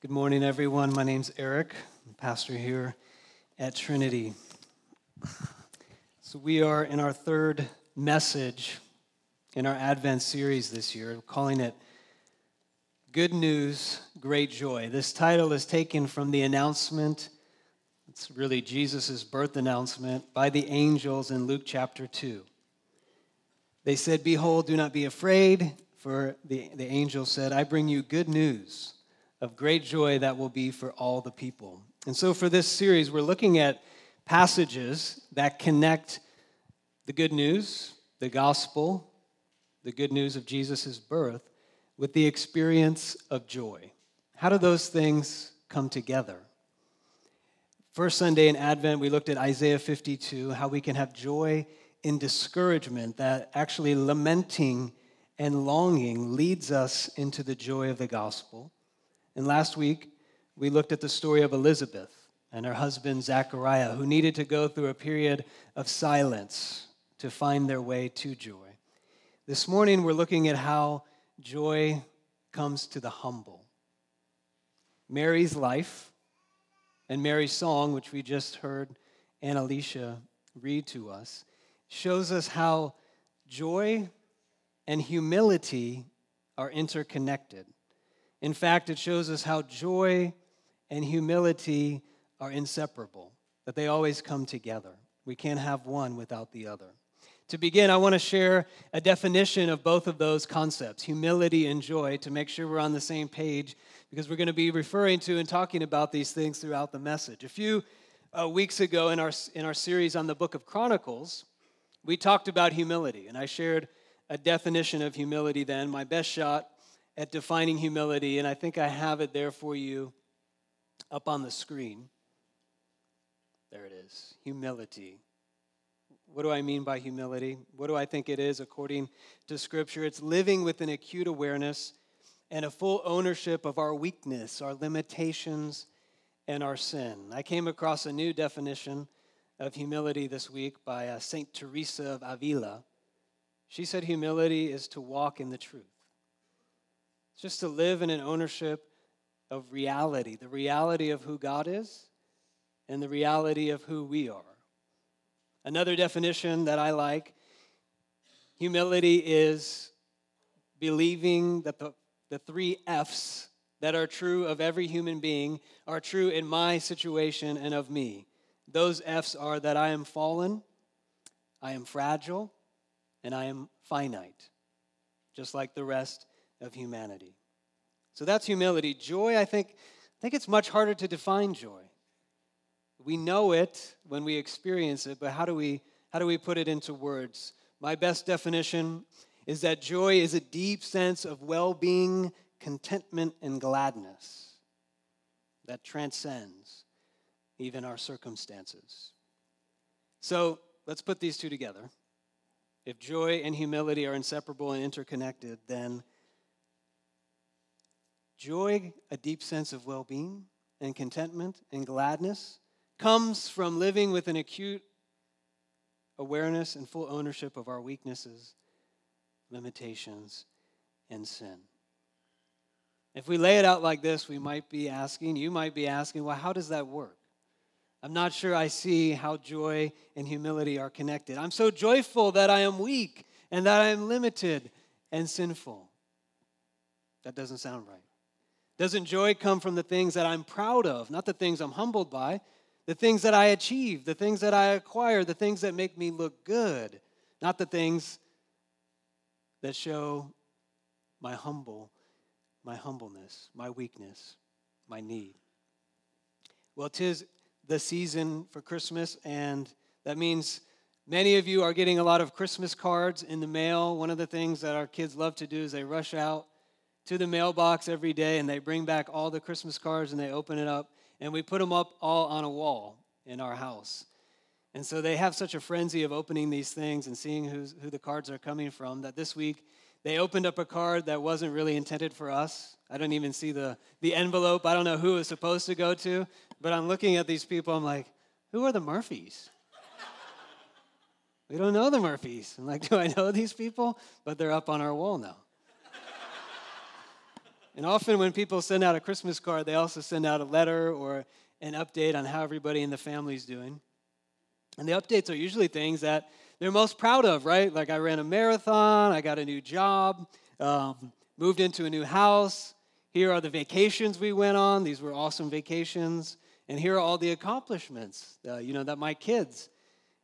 Good morning, everyone. My name's Eric. I'm pastor here at Trinity. So, we are in our third message in our Advent series this year, calling it Good News, Great Joy. This title is taken from the announcement, it's really Jesus' birth announcement by the angels in Luke chapter 2. They said, Behold, do not be afraid, for the, the angel said, I bring you good news of great joy that will be for all the people. And so, for this series, we're looking at passages that connect the good news, the gospel, the good news of Jesus' birth, with the experience of joy. How do those things come together? First Sunday in Advent, we looked at Isaiah 52, how we can have joy in discouragement, that actually lamenting and longing leads us into the joy of the gospel. And last week, we looked at the story of Elizabeth and her husband Zechariah, who needed to go through a period of silence to find their way to joy. This morning, we're looking at how joy comes to the humble. Mary's life and Mary's song, which we just heard Ann Alicia read to us, shows us how joy and humility are interconnected. In fact, it shows us how joy and humility are inseparable, that they always come together. We can't have one without the other. To begin, I want to share a definition of both of those concepts, humility and joy, to make sure we're on the same page, because we're going to be referring to and talking about these things throughout the message. A few uh, weeks ago in our, in our series on the book of Chronicles, we talked about humility, and I shared a definition of humility then, my best shot at defining humility, and I think I have it there for you up on the screen. There it is humility. What do I mean by humility? What do I think it is according to Scripture? It's living with an acute awareness and a full ownership of our weakness, our limitations, and our sin. I came across a new definition of humility this week by uh, St. Teresa of Avila. She said humility is to walk in the truth. Just to live in an ownership of reality, the reality of who God is and the reality of who we are. Another definition that I like humility is believing that the, the three F's that are true of every human being are true in my situation and of me. Those F's are that I am fallen, I am fragile, and I am finite, just like the rest of humanity. So that's humility. Joy, I think, I think it's much harder to define joy. We know it when we experience it, but how do we how do we put it into words? My best definition is that joy is a deep sense of well-being, contentment, and gladness that transcends even our circumstances. So let's put these two together. If joy and humility are inseparable and interconnected, then joy, a deep sense of well being and contentment and gladness, comes from living with an acute awareness and full ownership of our weaknesses, limitations, and sin. If we lay it out like this, we might be asking, you might be asking, well, how does that work? I'm not sure I see how joy and humility are connected. I'm so joyful that I am weak and that I am limited and sinful. That doesn't sound right. Doesn't joy come from the things that I'm proud of, not the things I'm humbled by, the things that I achieve, the things that I acquire, the things that make me look good, not the things that show my humble, my humbleness, my weakness, my need. Well, tis the season for Christmas, and that means many of you are getting a lot of Christmas cards in the mail. One of the things that our kids love to do is they rush out to the mailbox every day and they bring back all the Christmas cards and they open it up, and we put them up all on a wall in our house. And so they have such a frenzy of opening these things and seeing who's, who the cards are coming from that this week they opened up a card that wasn't really intended for us. I don't even see the, the envelope. I don't know who it was supposed to go to. But I'm looking at these people, I'm like, who are the Murphys? we don't know the Murphys. I'm like, do I know these people? But they're up on our wall now. And often when people send out a Christmas card, they also send out a letter or an update on how everybody in the family is doing. And the updates are usually things that they're most proud of, right? Like I ran a marathon, I got a new job, um, moved into a new house. Here are the vacations we went on. These were awesome vacations. And here are all the accomplishments, uh, you know, that my kids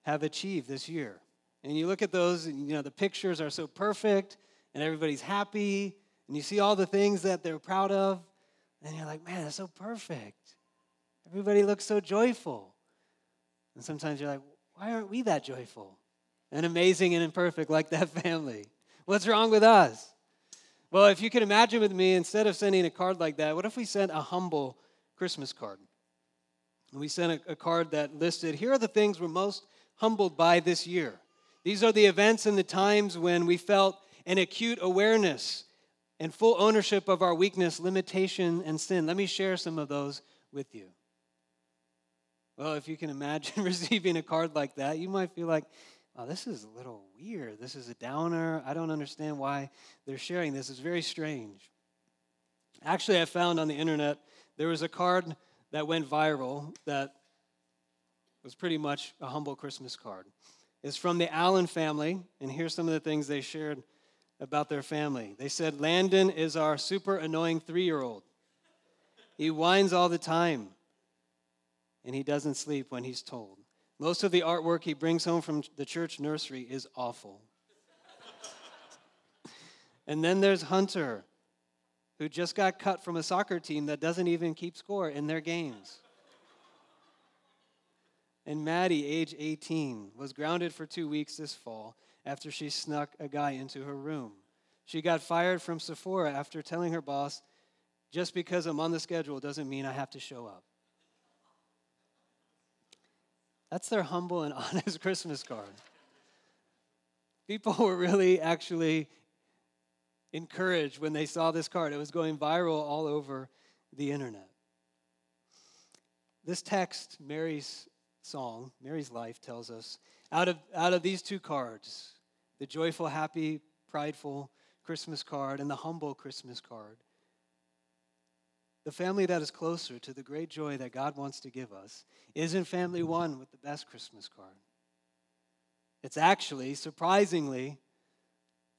have achieved this year. And you look at those, and, you know, the pictures are so perfect, and everybody's happy, and you see all the things that they're proud of, and you're like, man, that's so perfect. Everybody looks so joyful. And sometimes you're like, why aren't we that joyful and amazing and imperfect like that family? What's wrong with us? Well, if you can imagine with me, instead of sending a card like that, what if we sent a humble Christmas card? And we sent a, a card that listed here are the things we're most humbled by this year. These are the events and the times when we felt an acute awareness and full ownership of our weakness, limitation, and sin. Let me share some of those with you. Well, if you can imagine receiving a card like that, you might feel like, oh, this is a little weird. This is a downer. I don't understand why they're sharing this. It's very strange. Actually, I found on the internet there was a card that went viral that was pretty much a humble Christmas card. It's from the Allen family, and here's some of the things they shared about their family. They said, Landon is our super annoying three year old. He whines all the time and he doesn't sleep when he's told. Most of the artwork he brings home from the church nursery is awful. and then there's Hunter, who just got cut from a soccer team that doesn't even keep score in their games. And Maddie, age 18, was grounded for two weeks this fall after she snuck a guy into her room. She got fired from Sephora after telling her boss, just because I'm on the schedule doesn't mean I have to show up. That's their humble and honest Christmas card. People were really actually encouraged when they saw this card. It was going viral all over the internet. This text, Mary's song, Mary's life, tells us out of, out of these two cards, the joyful, happy, prideful Christmas card and the humble Christmas card, the family that is closer to the great joy that God wants to give us isn't family one with the best Christmas card. It's actually, surprisingly,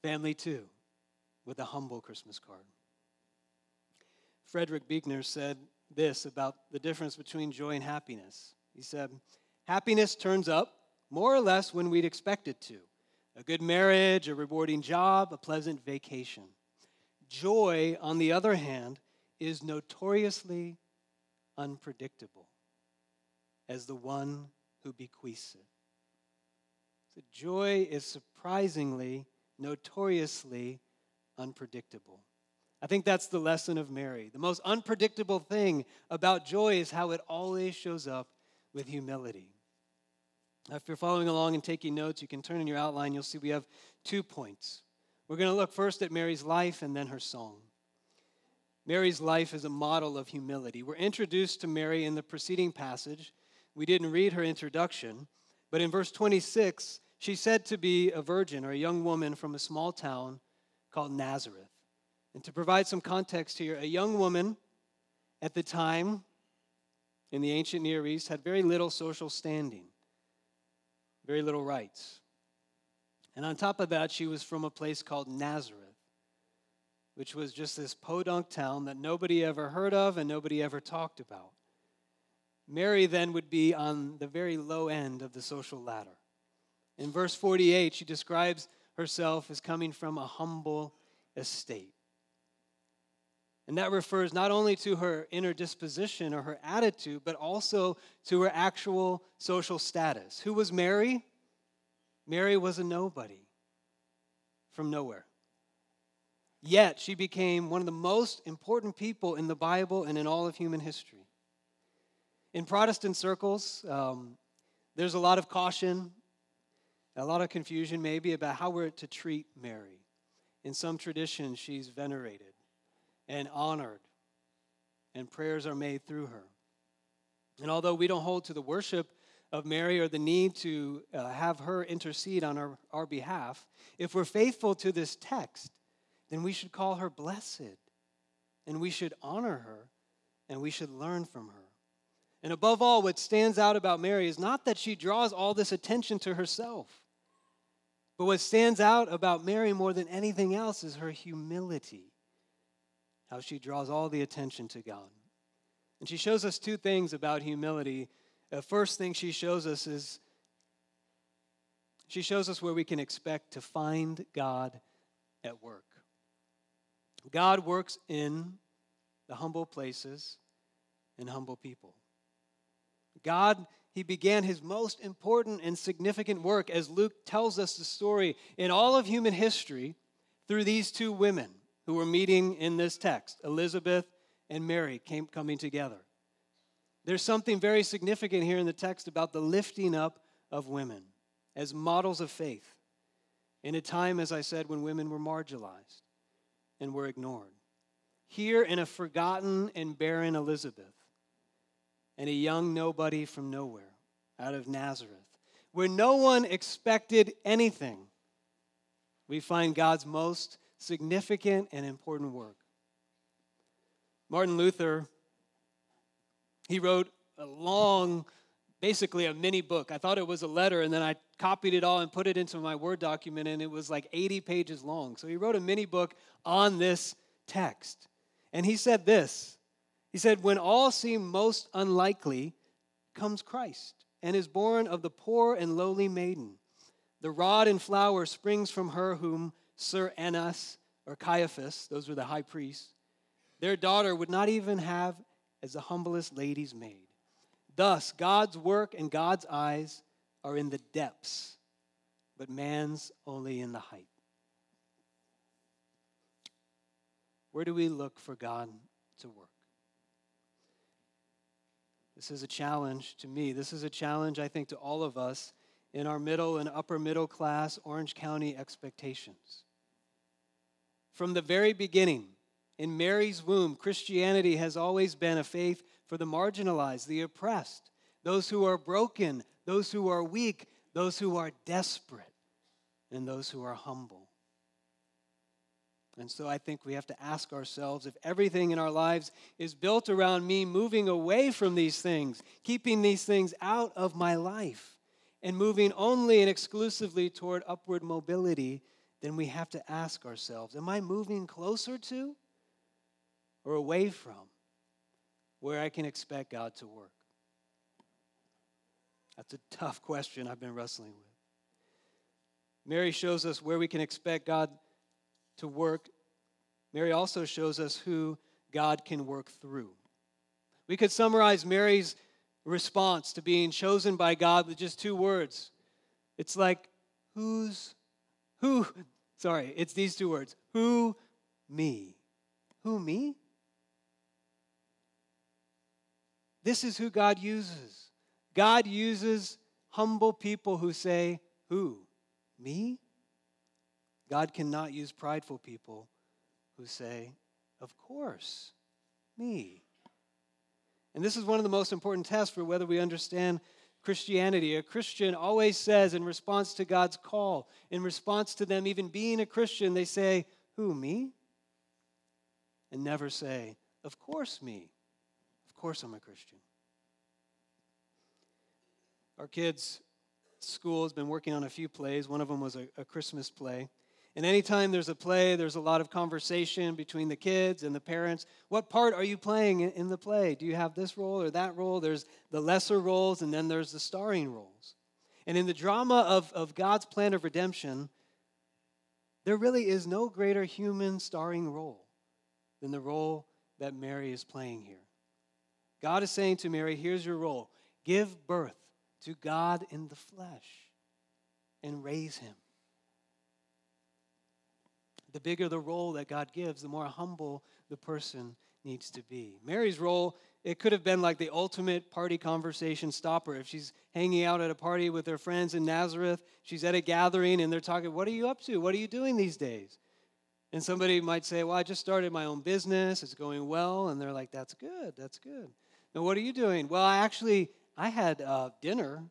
family two with a humble Christmas card. Frederick Buechner said this about the difference between joy and happiness. He said, Happiness turns up more or less when we'd expect it to a good marriage, a rewarding job, a pleasant vacation. Joy, on the other hand, is notoriously unpredictable as the one who bequeaths it. So joy is surprisingly, notoriously unpredictable. I think that's the lesson of Mary. The most unpredictable thing about joy is how it always shows up with humility. If you're following along and taking notes, you can turn in your outline. You'll see we have two points. We're going to look first at Mary's life and then her song. Mary's life is a model of humility. We're introduced to Mary in the preceding passage. We didn't read her introduction, but in verse 26, she's said to be a virgin or a young woman from a small town called Nazareth. And to provide some context here, a young woman at the time in the ancient Near East had very little social standing, very little rights. And on top of that, she was from a place called Nazareth which was just this podunk town that nobody ever heard of and nobody ever talked about. Mary then would be on the very low end of the social ladder. In verse 48, she describes herself as coming from a humble estate. And that refers not only to her inner disposition or her attitude, but also to her actual social status. Who was Mary? Mary was a nobody from nowhere. Yet she became one of the most important people in the Bible and in all of human history. In Protestant circles, um, there's a lot of caution, a lot of confusion maybe about how we're to treat Mary. In some traditions, she's venerated and honored, and prayers are made through her. And although we don't hold to the worship of Mary or the need to uh, have her intercede on our, our behalf, if we're faithful to this text, then we should call her blessed and we should honor her, and we should learn from her. And above all, what stands out about Mary is not that she draws all this attention to herself, but what stands out about Mary more than anything else is her humility, how she draws all the attention to God. And she shows us two things about humility. The first thing she shows us is she shows us where we can expect to find God at work. God works in the humble places and humble people. God, He began His most important and significant work, as Luke tells us the story, in all of human history through these two women who were meeting in this text Elizabeth and Mary came coming together. There's something very significant here in the text about the lifting up of women as models of faith in a time, as I said, when women were marginalized and were ignored. Here in a forgotten and barren Elizabeth and a young nobody from nowhere out of Nazareth, where no one expected anything, we find God's most significant and important work. Martin Luther, he wrote a long basically a mini book. I thought it was a letter, and then I copied it all and put it into my Word document, and it was like 80 pages long. So he wrote a mini book on this text. And he said this He said, When all seem most unlikely, comes Christ, and is born of the poor and lowly maiden. The rod and flower springs from her whom Sir Annas or Caiaphas, those were the high priests, their daughter would not even have as the humblest lady's maid. Thus, God's work and God's eyes are in the depths, but man's only in the height. Where do we look for God to work? This is a challenge to me. This is a challenge, I think, to all of us in our middle and upper middle class Orange County expectations. From the very beginning, in Mary's womb, Christianity has always been a faith for the marginalized, the oppressed, those who are broken, those who are weak, those who are desperate, and those who are humble. And so I think we have to ask ourselves if everything in our lives is built around me moving away from these things, keeping these things out of my life, and moving only and exclusively toward upward mobility, then we have to ask ourselves Am I moving closer to or away from where I can expect God to work? That's a tough question I've been wrestling with. Mary shows us where we can expect God to work. Mary also shows us who God can work through. We could summarize Mary's response to being chosen by God with just two words. It's like, who's, who, sorry, it's these two words. Who, me. Who, me? This is who God uses. God uses humble people who say, Who? Me? God cannot use prideful people who say, Of course, me. And this is one of the most important tests for whether we understand Christianity. A Christian always says, in response to God's call, in response to them even being a Christian, they say, Who, me? And never say, Of course, me Of course I'm a Christian. Our kids' school has been working on a few plays. One of them was a, a Christmas play. And anytime there's a play, there's a lot of conversation between the kids and the parents. What part are you playing in the play? Do you have this role or that role? There's the lesser roles, and then there's the starring roles. And in the drama of, of God's plan of redemption, there really is no greater human starring role than the role that Mary is playing here. God is saying to Mary, here's your role give birth to God in the flesh and raise him. The bigger the role that God gives, the more humble the person needs to be. Mary's role, it could have been like the ultimate party conversation stopper. If she's hanging out at a party with her friends in Nazareth, she's at a gathering and they're talking, What are you up to? What are you doing these days? And somebody might say, Well, I just started my own business. It's going well. And they're like, That's good. That's good. Now, what are you doing? Well, I actually, I had uh, dinner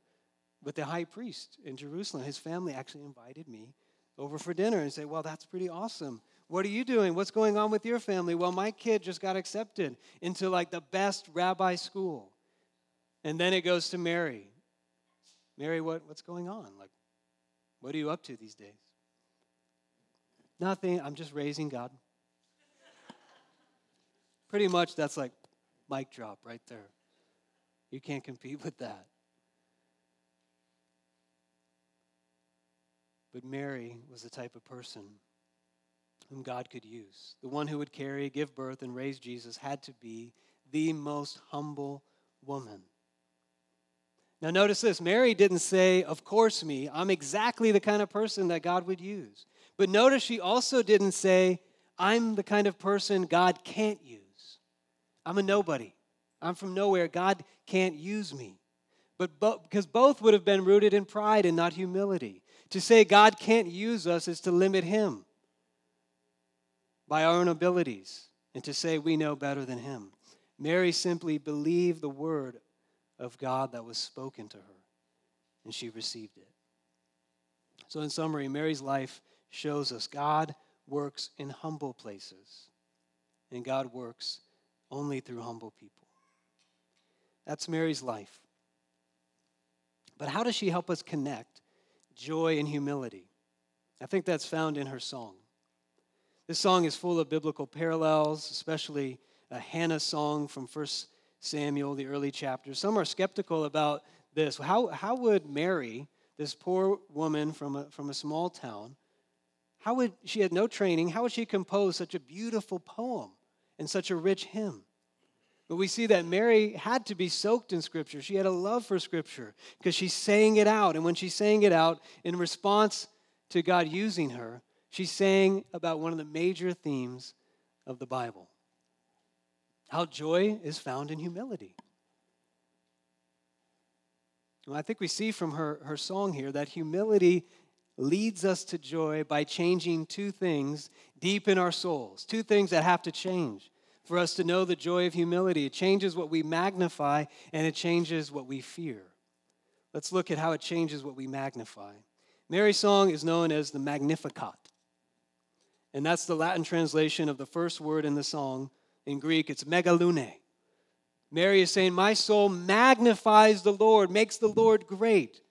with the high priest in Jerusalem. His family actually invited me over for dinner and say, well, that's pretty awesome. What are you doing? What's going on with your family? Well, my kid just got accepted into like the best rabbi school. And then it goes to Mary. Mary, what, what's going on? Like, what are you up to these days? Nothing. I'm just raising God. Pretty much that's like mic drop right there. You can't compete with that. But Mary was the type of person whom God could use. The one who would carry, give birth, and raise Jesus had to be the most humble woman. Now, notice this Mary didn't say, Of course, me. I'm exactly the kind of person that God would use. But notice she also didn't say, I'm the kind of person God can't use. I'm a nobody. I'm from nowhere. God can't use me. But bo- because both would have been rooted in pride and not humility. To say God can't use us is to limit Him by our own abilities and to say we know better than Him. Mary simply believed the word of God that was spoken to her, and she received it. So, in summary, Mary's life shows us God works in humble places, and God works only through humble people. That's Mary's life. But how does she help us connect joy and humility? I think that's found in her song. This song is full of biblical parallels, especially a Hannah song from 1 Samuel, the early chapters. Some are skeptical about this. How, how would Mary, this poor woman from a, from a small town, how would she had no training, how would she compose such a beautiful poem and such a rich hymn? But we see that Mary had to be soaked in Scripture. She had a love for Scripture because she sang it out. And when she sang it out in response to God using her, she sang about one of the major themes of the Bible how joy is found in humility. Well, I think we see from her, her song here that humility leads us to joy by changing two things deep in our souls, two things that have to change for us to know the joy of humility. It changes what we magnify and it changes what we fear. Let's look at how it changes what we magnify. Mary's song is known as the Magnificat. And that's the Latin translation of the first word in the song. In Greek, it's megalune. Mary is saying, My soul magnifies the Lord, makes the Lord great.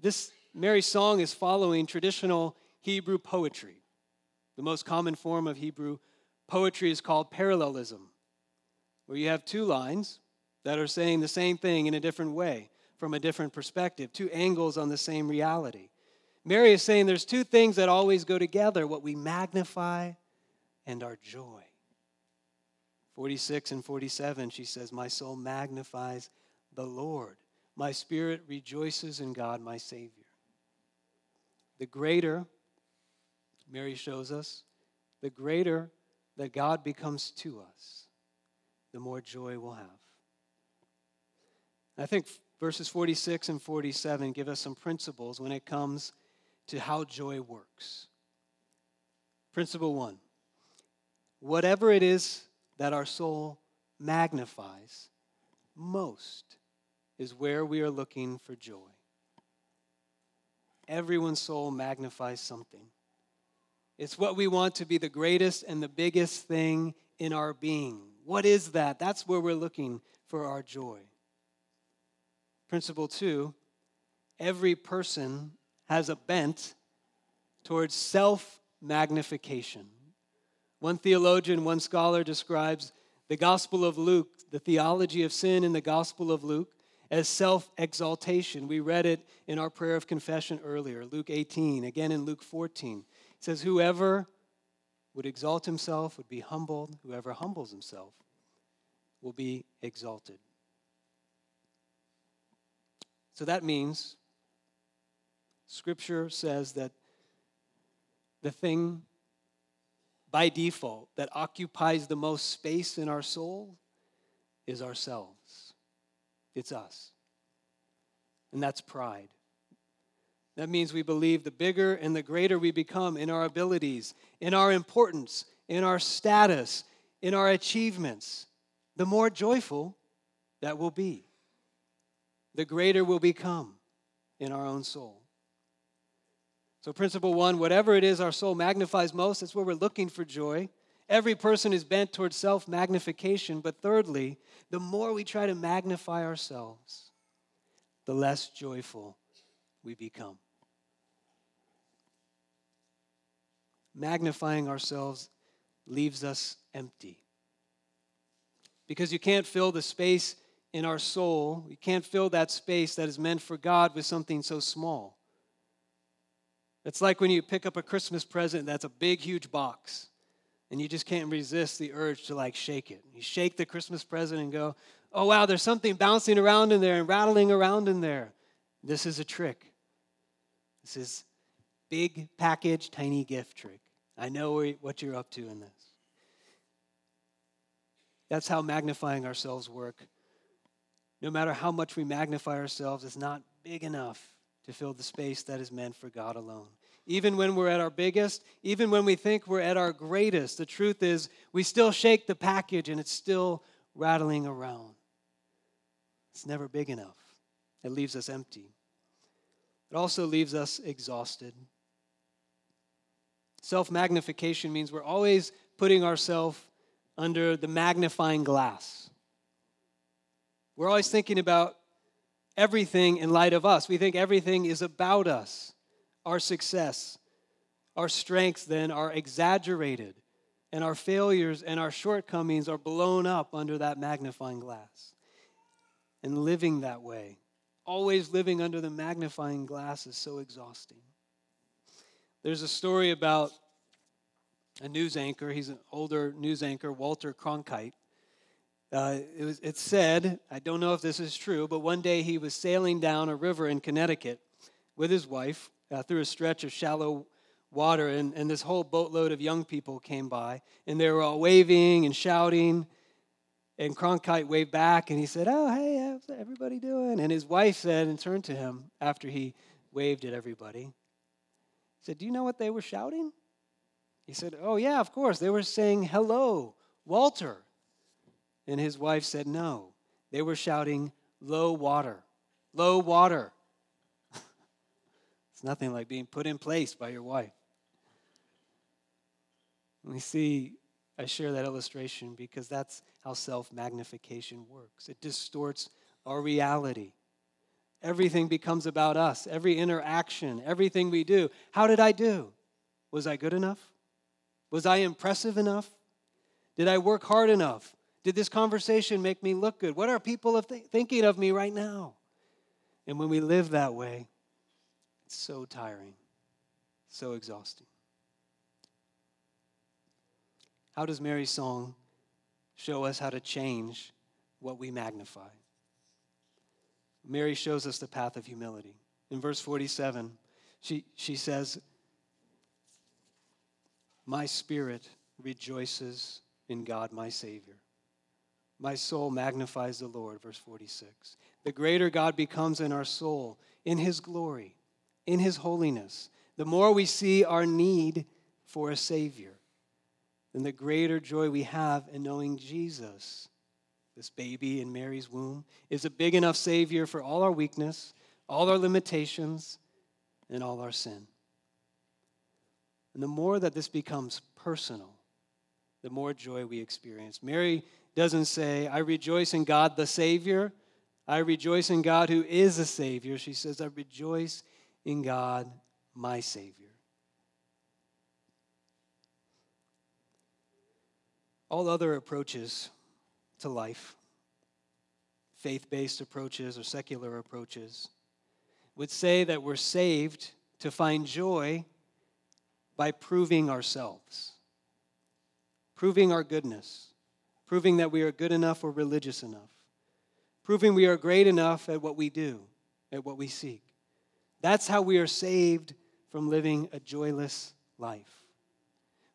This Mary's song is following traditional Hebrew poetry. The most common form of Hebrew poetry is called parallelism, where you have two lines that are saying the same thing in a different way, from a different perspective, two angles on the same reality. Mary is saying there's two things that always go together what we magnify and our joy. 46 and 47, she says, My soul magnifies the Lord. My spirit rejoices in God, my Savior. The greater, Mary shows us, the greater that God becomes to us, the more joy we'll have. I think verses 46 and 47 give us some principles when it comes to how joy works. Principle one whatever it is that our soul magnifies most is where we are looking for joy. Everyone's soul magnifies something. It's what we want to be the greatest and the biggest thing in our being. What is that? That's where we're looking for our joy. Principle two every person has a bent towards self magnification. One theologian, one scholar describes the Gospel of Luke, the theology of sin in the Gospel of Luke, as self exaltation. We read it in our prayer of confession earlier, Luke 18, again in Luke 14. It says, Whoever would exalt himself would be humbled, whoever humbles himself will be exalted. So that means Scripture says that the thing by default that occupies the most space in our soul is ourselves. It's us. And that's pride. That means we believe the bigger and the greater we become in our abilities, in our importance, in our status, in our achievements, the more joyful that will be. The greater we'll become in our own soul. So, principle one whatever it is our soul magnifies most, that's where we're looking for joy. Every person is bent towards self magnification. But thirdly, the more we try to magnify ourselves, the less joyful we become. Magnifying ourselves leaves us empty. Because you can't fill the space in our soul, you can't fill that space that is meant for God with something so small. It's like when you pick up a Christmas present that's a big, huge box, and you just can't resist the urge to like shake it. You shake the Christmas present and go, oh, wow, there's something bouncing around in there and rattling around in there. This is a trick. This is big package, tiny gift trick. I know what you're up to in this. That's how magnifying ourselves work. No matter how much we magnify ourselves, it's not big enough to fill the space that is meant for God alone. Even when we're at our biggest, even when we think we're at our greatest, the truth is we still shake the package and it's still rattling around. It's never big enough. It leaves us empty. It also leaves us exhausted. Self magnification means we're always putting ourselves under the magnifying glass. We're always thinking about everything in light of us. We think everything is about us. Our success, our strengths then are exaggerated, and our failures and our shortcomings are blown up under that magnifying glass. And living that way, always living under the magnifying glass, is so exhausting. There's a story about a news anchor. He's an older news anchor, Walter Cronkite. Uh, it, was, it said, I don't know if this is true, but one day he was sailing down a river in Connecticut with his wife uh, through a stretch of shallow water, and, and this whole boatload of young people came by, and they were all waving and shouting. And Cronkite waved back, and he said, Oh, hey, how's everybody doing? And his wife said, and turned to him after he waved at everybody, said, Do you know what they were shouting? He said, Oh, yeah, of course. They were saying, Hello, Walter. And his wife said, No. They were shouting, Low water, low water. it's nothing like being put in place by your wife. We see, I share that illustration because that's how self magnification works. It distorts our reality. Everything becomes about us, every interaction, everything we do. How did I do? Was I good enough? Was I impressive enough? Did I work hard enough? Did this conversation make me look good? What are people th- thinking of me right now? And when we live that way, it's so tiring, so exhausting. How does Mary's song show us how to change what we magnify? Mary shows us the path of humility. In verse 47, she, she says, My spirit rejoices in God my Savior my soul magnifies the Lord, verse 46. The greater God becomes in our soul, in his glory, in his holiness, the more we see our need for a Savior, then the greater joy we have in knowing Jesus, this baby in Mary's womb, is a big enough Savior for all our weakness, all our limitations, and all our sin. And the more that this becomes personal, the more joy we experience. Mary doesn't say, I rejoice in God the Savior. I rejoice in God who is a Savior. She says, I rejoice in God my Savior. All other approaches to life, faith based approaches or secular approaches, would say that we're saved to find joy by proving ourselves, proving our goodness proving that we are good enough or religious enough, proving we are great enough at what we do, at what we seek. That's how we are saved from living a joyless life.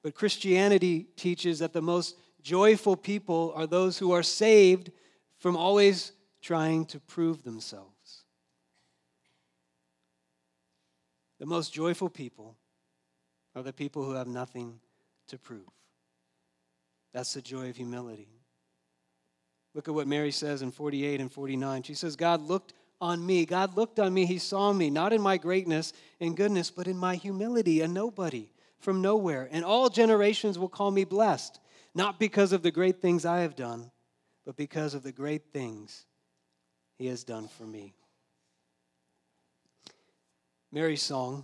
But Christianity teaches that the most joyful people are those who are saved from always trying to prove themselves. The most joyful people are the people who have nothing to prove. That's the joy of humility. Look at what Mary says in 48 and 49. She says, God looked on me. God looked on me. He saw me, not in my greatness and goodness, but in my humility, a nobody from nowhere. And all generations will call me blessed, not because of the great things I have done, but because of the great things he has done for me. Mary's song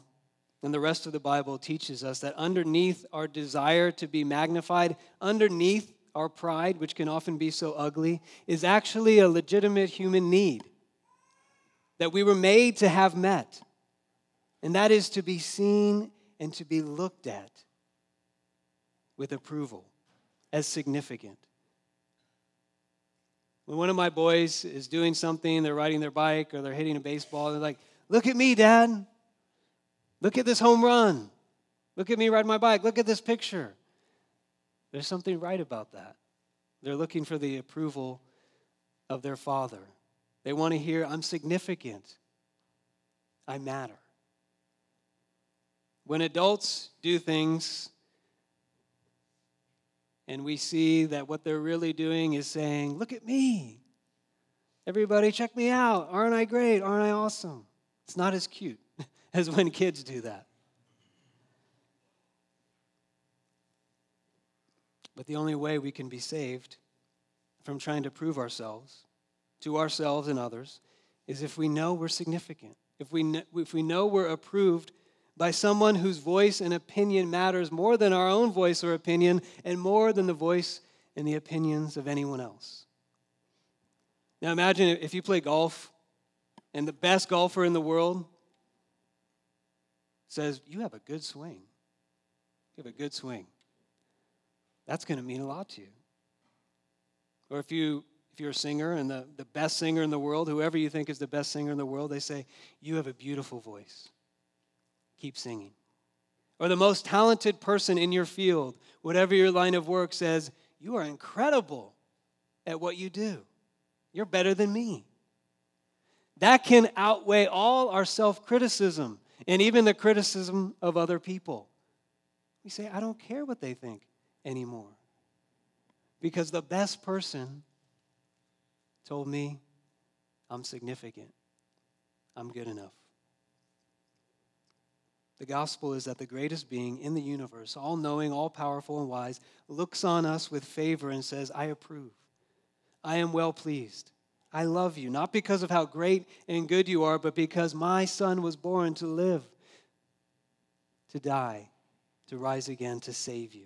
and the rest of the Bible teaches us that underneath our desire to be magnified, underneath our pride, which can often be so ugly, is actually a legitimate human need that we were made to have met. And that is to be seen and to be looked at with approval as significant. When one of my boys is doing something, they're riding their bike or they're hitting a baseball, they're like, Look at me, Dad. Look at this home run. Look at me riding my bike. Look at this picture. There's something right about that. They're looking for the approval of their father. They want to hear, I'm significant, I matter. When adults do things and we see that what they're really doing is saying, Look at me. Everybody, check me out. Aren't I great? Aren't I awesome? It's not as cute as when kids do that. But the only way we can be saved from trying to prove ourselves to ourselves and others is if we know we're significant, if we, know, if we know we're approved by someone whose voice and opinion matters more than our own voice or opinion and more than the voice and the opinions of anyone else. Now imagine if you play golf and the best golfer in the world says, You have a good swing. You have a good swing. That's going to mean a lot to you. Or if you if you're a singer and the, the best singer in the world, whoever you think is the best singer in the world, they say, You have a beautiful voice. Keep singing. Or the most talented person in your field, whatever your line of work, says, You are incredible at what you do. You're better than me. That can outweigh all our self criticism and even the criticism of other people. We say, I don't care what they think anymore. Because the best person told me I'm significant, I'm good enough. The gospel is that the greatest being in the universe, all knowing, all powerful, and wise, looks on us with favor and says, I approve. I am well pleased. I love you, not because of how great and good you are, but because my son was born to live, to die, to rise again, to save you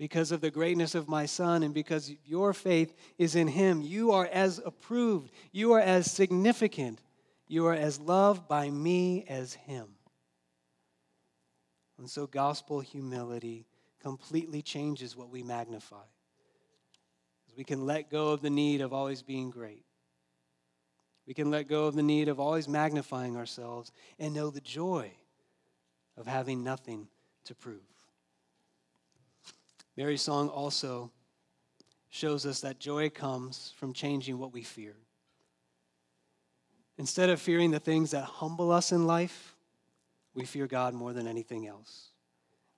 because of the greatness of my son and because your faith is in him. You are as approved, you are as significant, you are as loved by me as him. And so, gospel humility completely changes what we magnify. We can let go of the need of always being great. We can let go of the need of always magnifying ourselves and know the joy of having nothing to prove. Mary's song also shows us that joy comes from changing what we fear. Instead of fearing the things that humble us in life, we fear God more than anything else.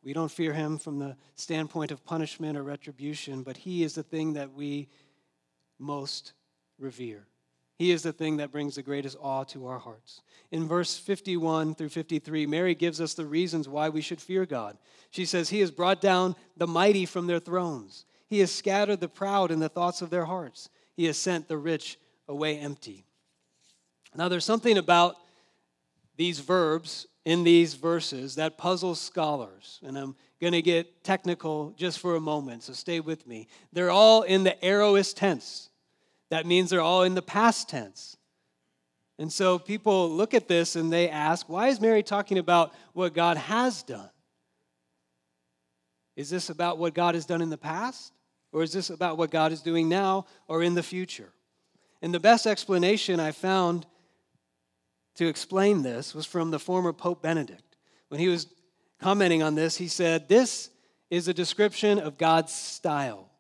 We don't fear him from the standpoint of punishment or retribution, but he is the thing that we most revere. He is the thing that brings the greatest awe to our hearts. In verse 51 through 53, Mary gives us the reasons why we should fear God. She says, He has brought down the mighty from their thrones, He has scattered the proud in the thoughts of their hearts, He has sent the rich away empty. Now, there's something about these verbs in these verses that puzzles scholars, and I'm going to get technical just for a moment, so stay with me. They're all in the aorist tense that means they're all in the past tense. And so people look at this and they ask, why is Mary talking about what God has done? Is this about what God has done in the past? Or is this about what God is doing now or in the future? And the best explanation I found to explain this was from the former Pope Benedict. When he was commenting on this, he said, This is a description of God's style.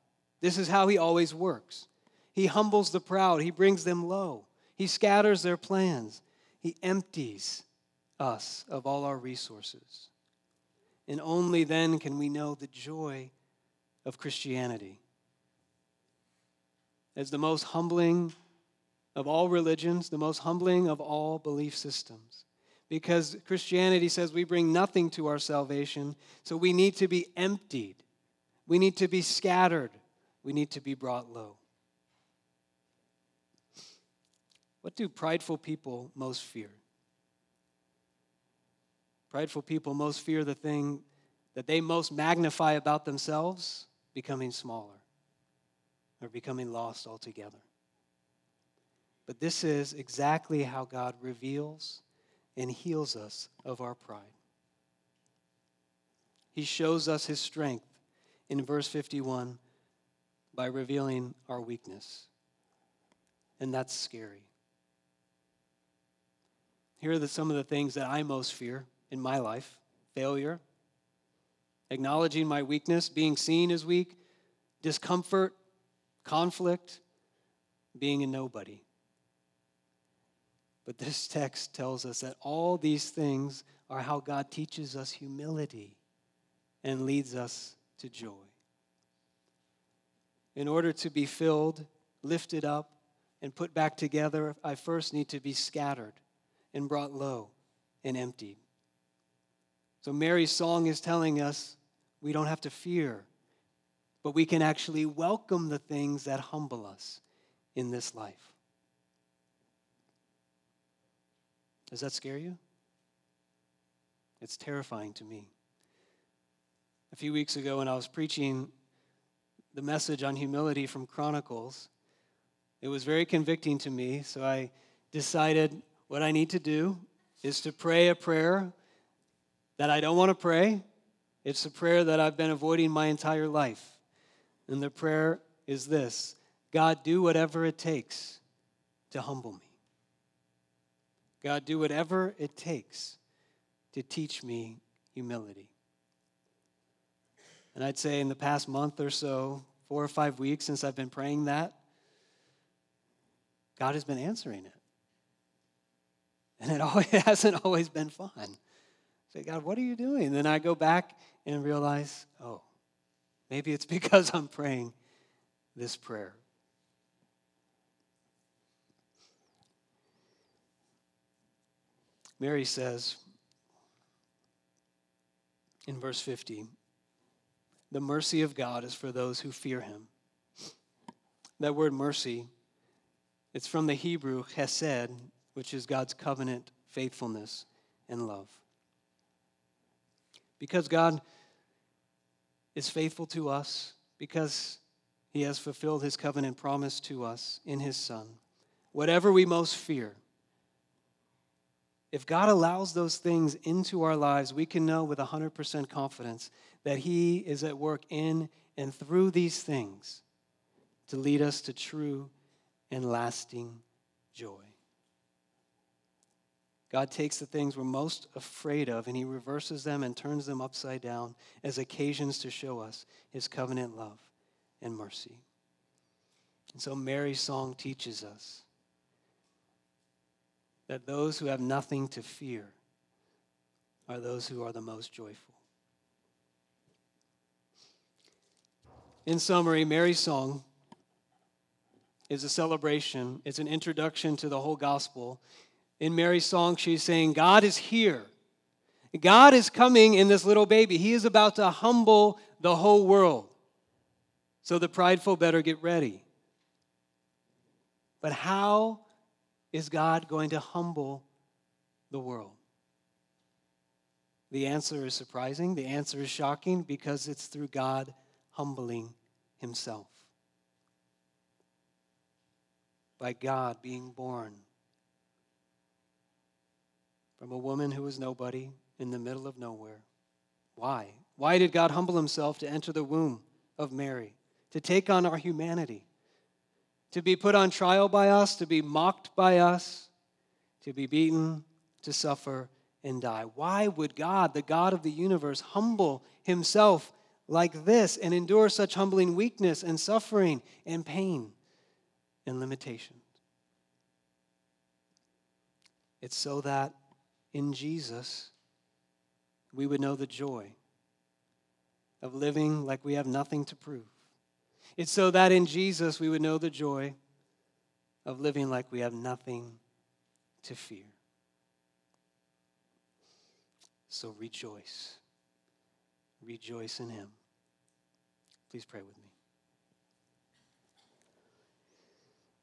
This is how he always works. He humbles the proud, He brings them low, He scatters their plans, He empties us of all our resources. And only then can we know the joy of Christianity. As the most humbling of all religions, the most humbling of all belief systems. Because Christianity says we bring nothing to our salvation, so we need to be emptied. We need to be scattered. We need to be brought low. What do prideful people most fear? Prideful people most fear the thing that they most magnify about themselves becoming smaller or becoming lost altogether. But this is exactly how God reveals and heals us of our pride. He shows us his strength in verse 51 by revealing our weakness. And that's scary. Here are the, some of the things that I most fear in my life failure, acknowledging my weakness, being seen as weak, discomfort, conflict, being a nobody. But this text tells us that all these things are how God teaches us humility and leads us to joy. In order to be filled, lifted up, and put back together, I first need to be scattered and brought low and emptied. So Mary's song is telling us we don't have to fear, but we can actually welcome the things that humble us in this life. Does that scare you? It's terrifying to me. A few weeks ago, when I was preaching the message on humility from Chronicles, it was very convicting to me, so I decided what I need to do is to pray a prayer that I don't want to pray. It's a prayer that I've been avoiding my entire life. And the prayer is this God, do whatever it takes to humble me. God, do whatever it takes to teach me humility. And I'd say in the past month or so, four or five weeks since I've been praying that, God has been answering it. And it, always, it hasn't always been fun. I say, God, what are you doing? And then I go back and realize, oh, maybe it's because I'm praying this prayer. Mary says in verse 50 the mercy of God is for those who fear him. That word mercy, it's from the Hebrew chesed, which is God's covenant faithfulness and love. Because God is faithful to us, because he has fulfilled his covenant promise to us in his Son, whatever we most fear, if God allows those things into our lives, we can know with 100% confidence that He is at work in and through these things to lead us to true and lasting joy. God takes the things we're most afraid of and He reverses them and turns them upside down as occasions to show us His covenant love and mercy. And so Mary's song teaches us that those who have nothing to fear are those who are the most joyful. In summary, Mary's song is a celebration, it's an introduction to the whole gospel. In Mary's song, she's saying, God is here. God is coming in this little baby. He is about to humble the whole world. So the prideful better get ready. But how is God going to humble the world? The answer is surprising. The answer is shocking because it's through God humbling himself. By God being born from a woman who was nobody in the middle of nowhere. Why? Why did God humble himself to enter the womb of Mary, to take on our humanity? To be put on trial by us, to be mocked by us, to be beaten, to suffer, and die. Why would God, the God of the universe, humble himself like this and endure such humbling weakness and suffering and pain and limitations? It's so that in Jesus we would know the joy of living like we have nothing to prove it's so that in Jesus we would know the joy of living like we have nothing to fear. So rejoice. Rejoice in him. Please pray with me.